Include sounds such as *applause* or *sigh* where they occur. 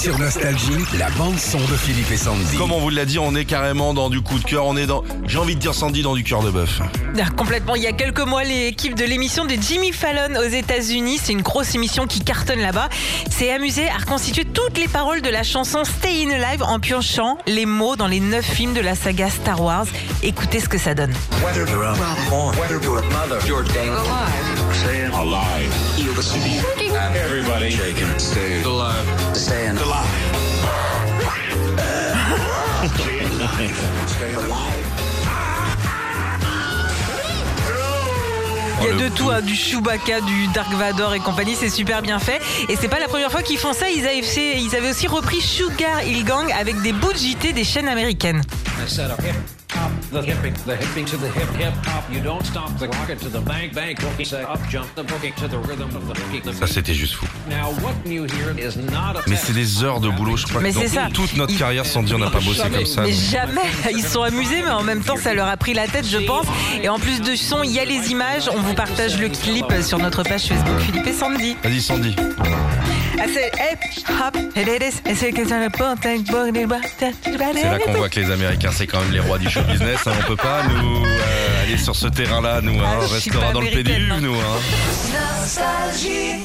Sur Nostalgie, la bande-son de Philippe et Sandy. Comme on vous l'a dit, on est carrément dans du coup de cœur. On est dans, j'ai envie de dire Sandy, dans du cœur de bœuf. Ah, Complètement. Il y a quelques mois, l'équipe de l'émission de Jimmy Fallon aux États-Unis, c'est une grosse émission qui cartonne là-bas, s'est amusée à reconstituer toutes les paroles de la chanson Stay in Alive en piochant les mots dans les neuf films de la saga Star Wars. Écoutez ce que ça donne. Whether you're a father, whether you're a mother, you're staying alive. Everybody, Stay alive. Staying alive. Il y a de tout, hein, du Chewbacca, du Dark Vador et compagnie, c'est super bien fait. Et c'est pas la première fois qu'ils font ça, ils avaient, fait- ils avaient aussi repris Sugar Hill Gang avec des bouts de JT des chaînes américaines. I said a hip hop, the hipping, the hipping to the hip hip hop. You don't stop the rocket to the bang bang cookie. Say up jump the boogie to the rhythm of the hookie. Ça, c'était juste fou. Now what you hear is not a Mais c'est des heures de boulot. Je crois Mais que c'est ça. dans toute notre Il- carrière, Sandy, on n'a pas bossé comme ça. Mais donc. jamais, *laughs* ils se sont amusés, mais en même temps, ça leur a pris la tête, je pense. Et en plus de son, il y a les images. On vous partage le clip sur notre page Facebook Philippe et Sandy. Vas-y, Sandy. Ah. C'est là qu'on voit que les Américains, c'est quand même les rois du show business. hein. On peut pas nous euh, aller sur ce terrain-là, nous. hein. Ah, On je suis restera dans le PDU, non. nous. hein. Nostalgie.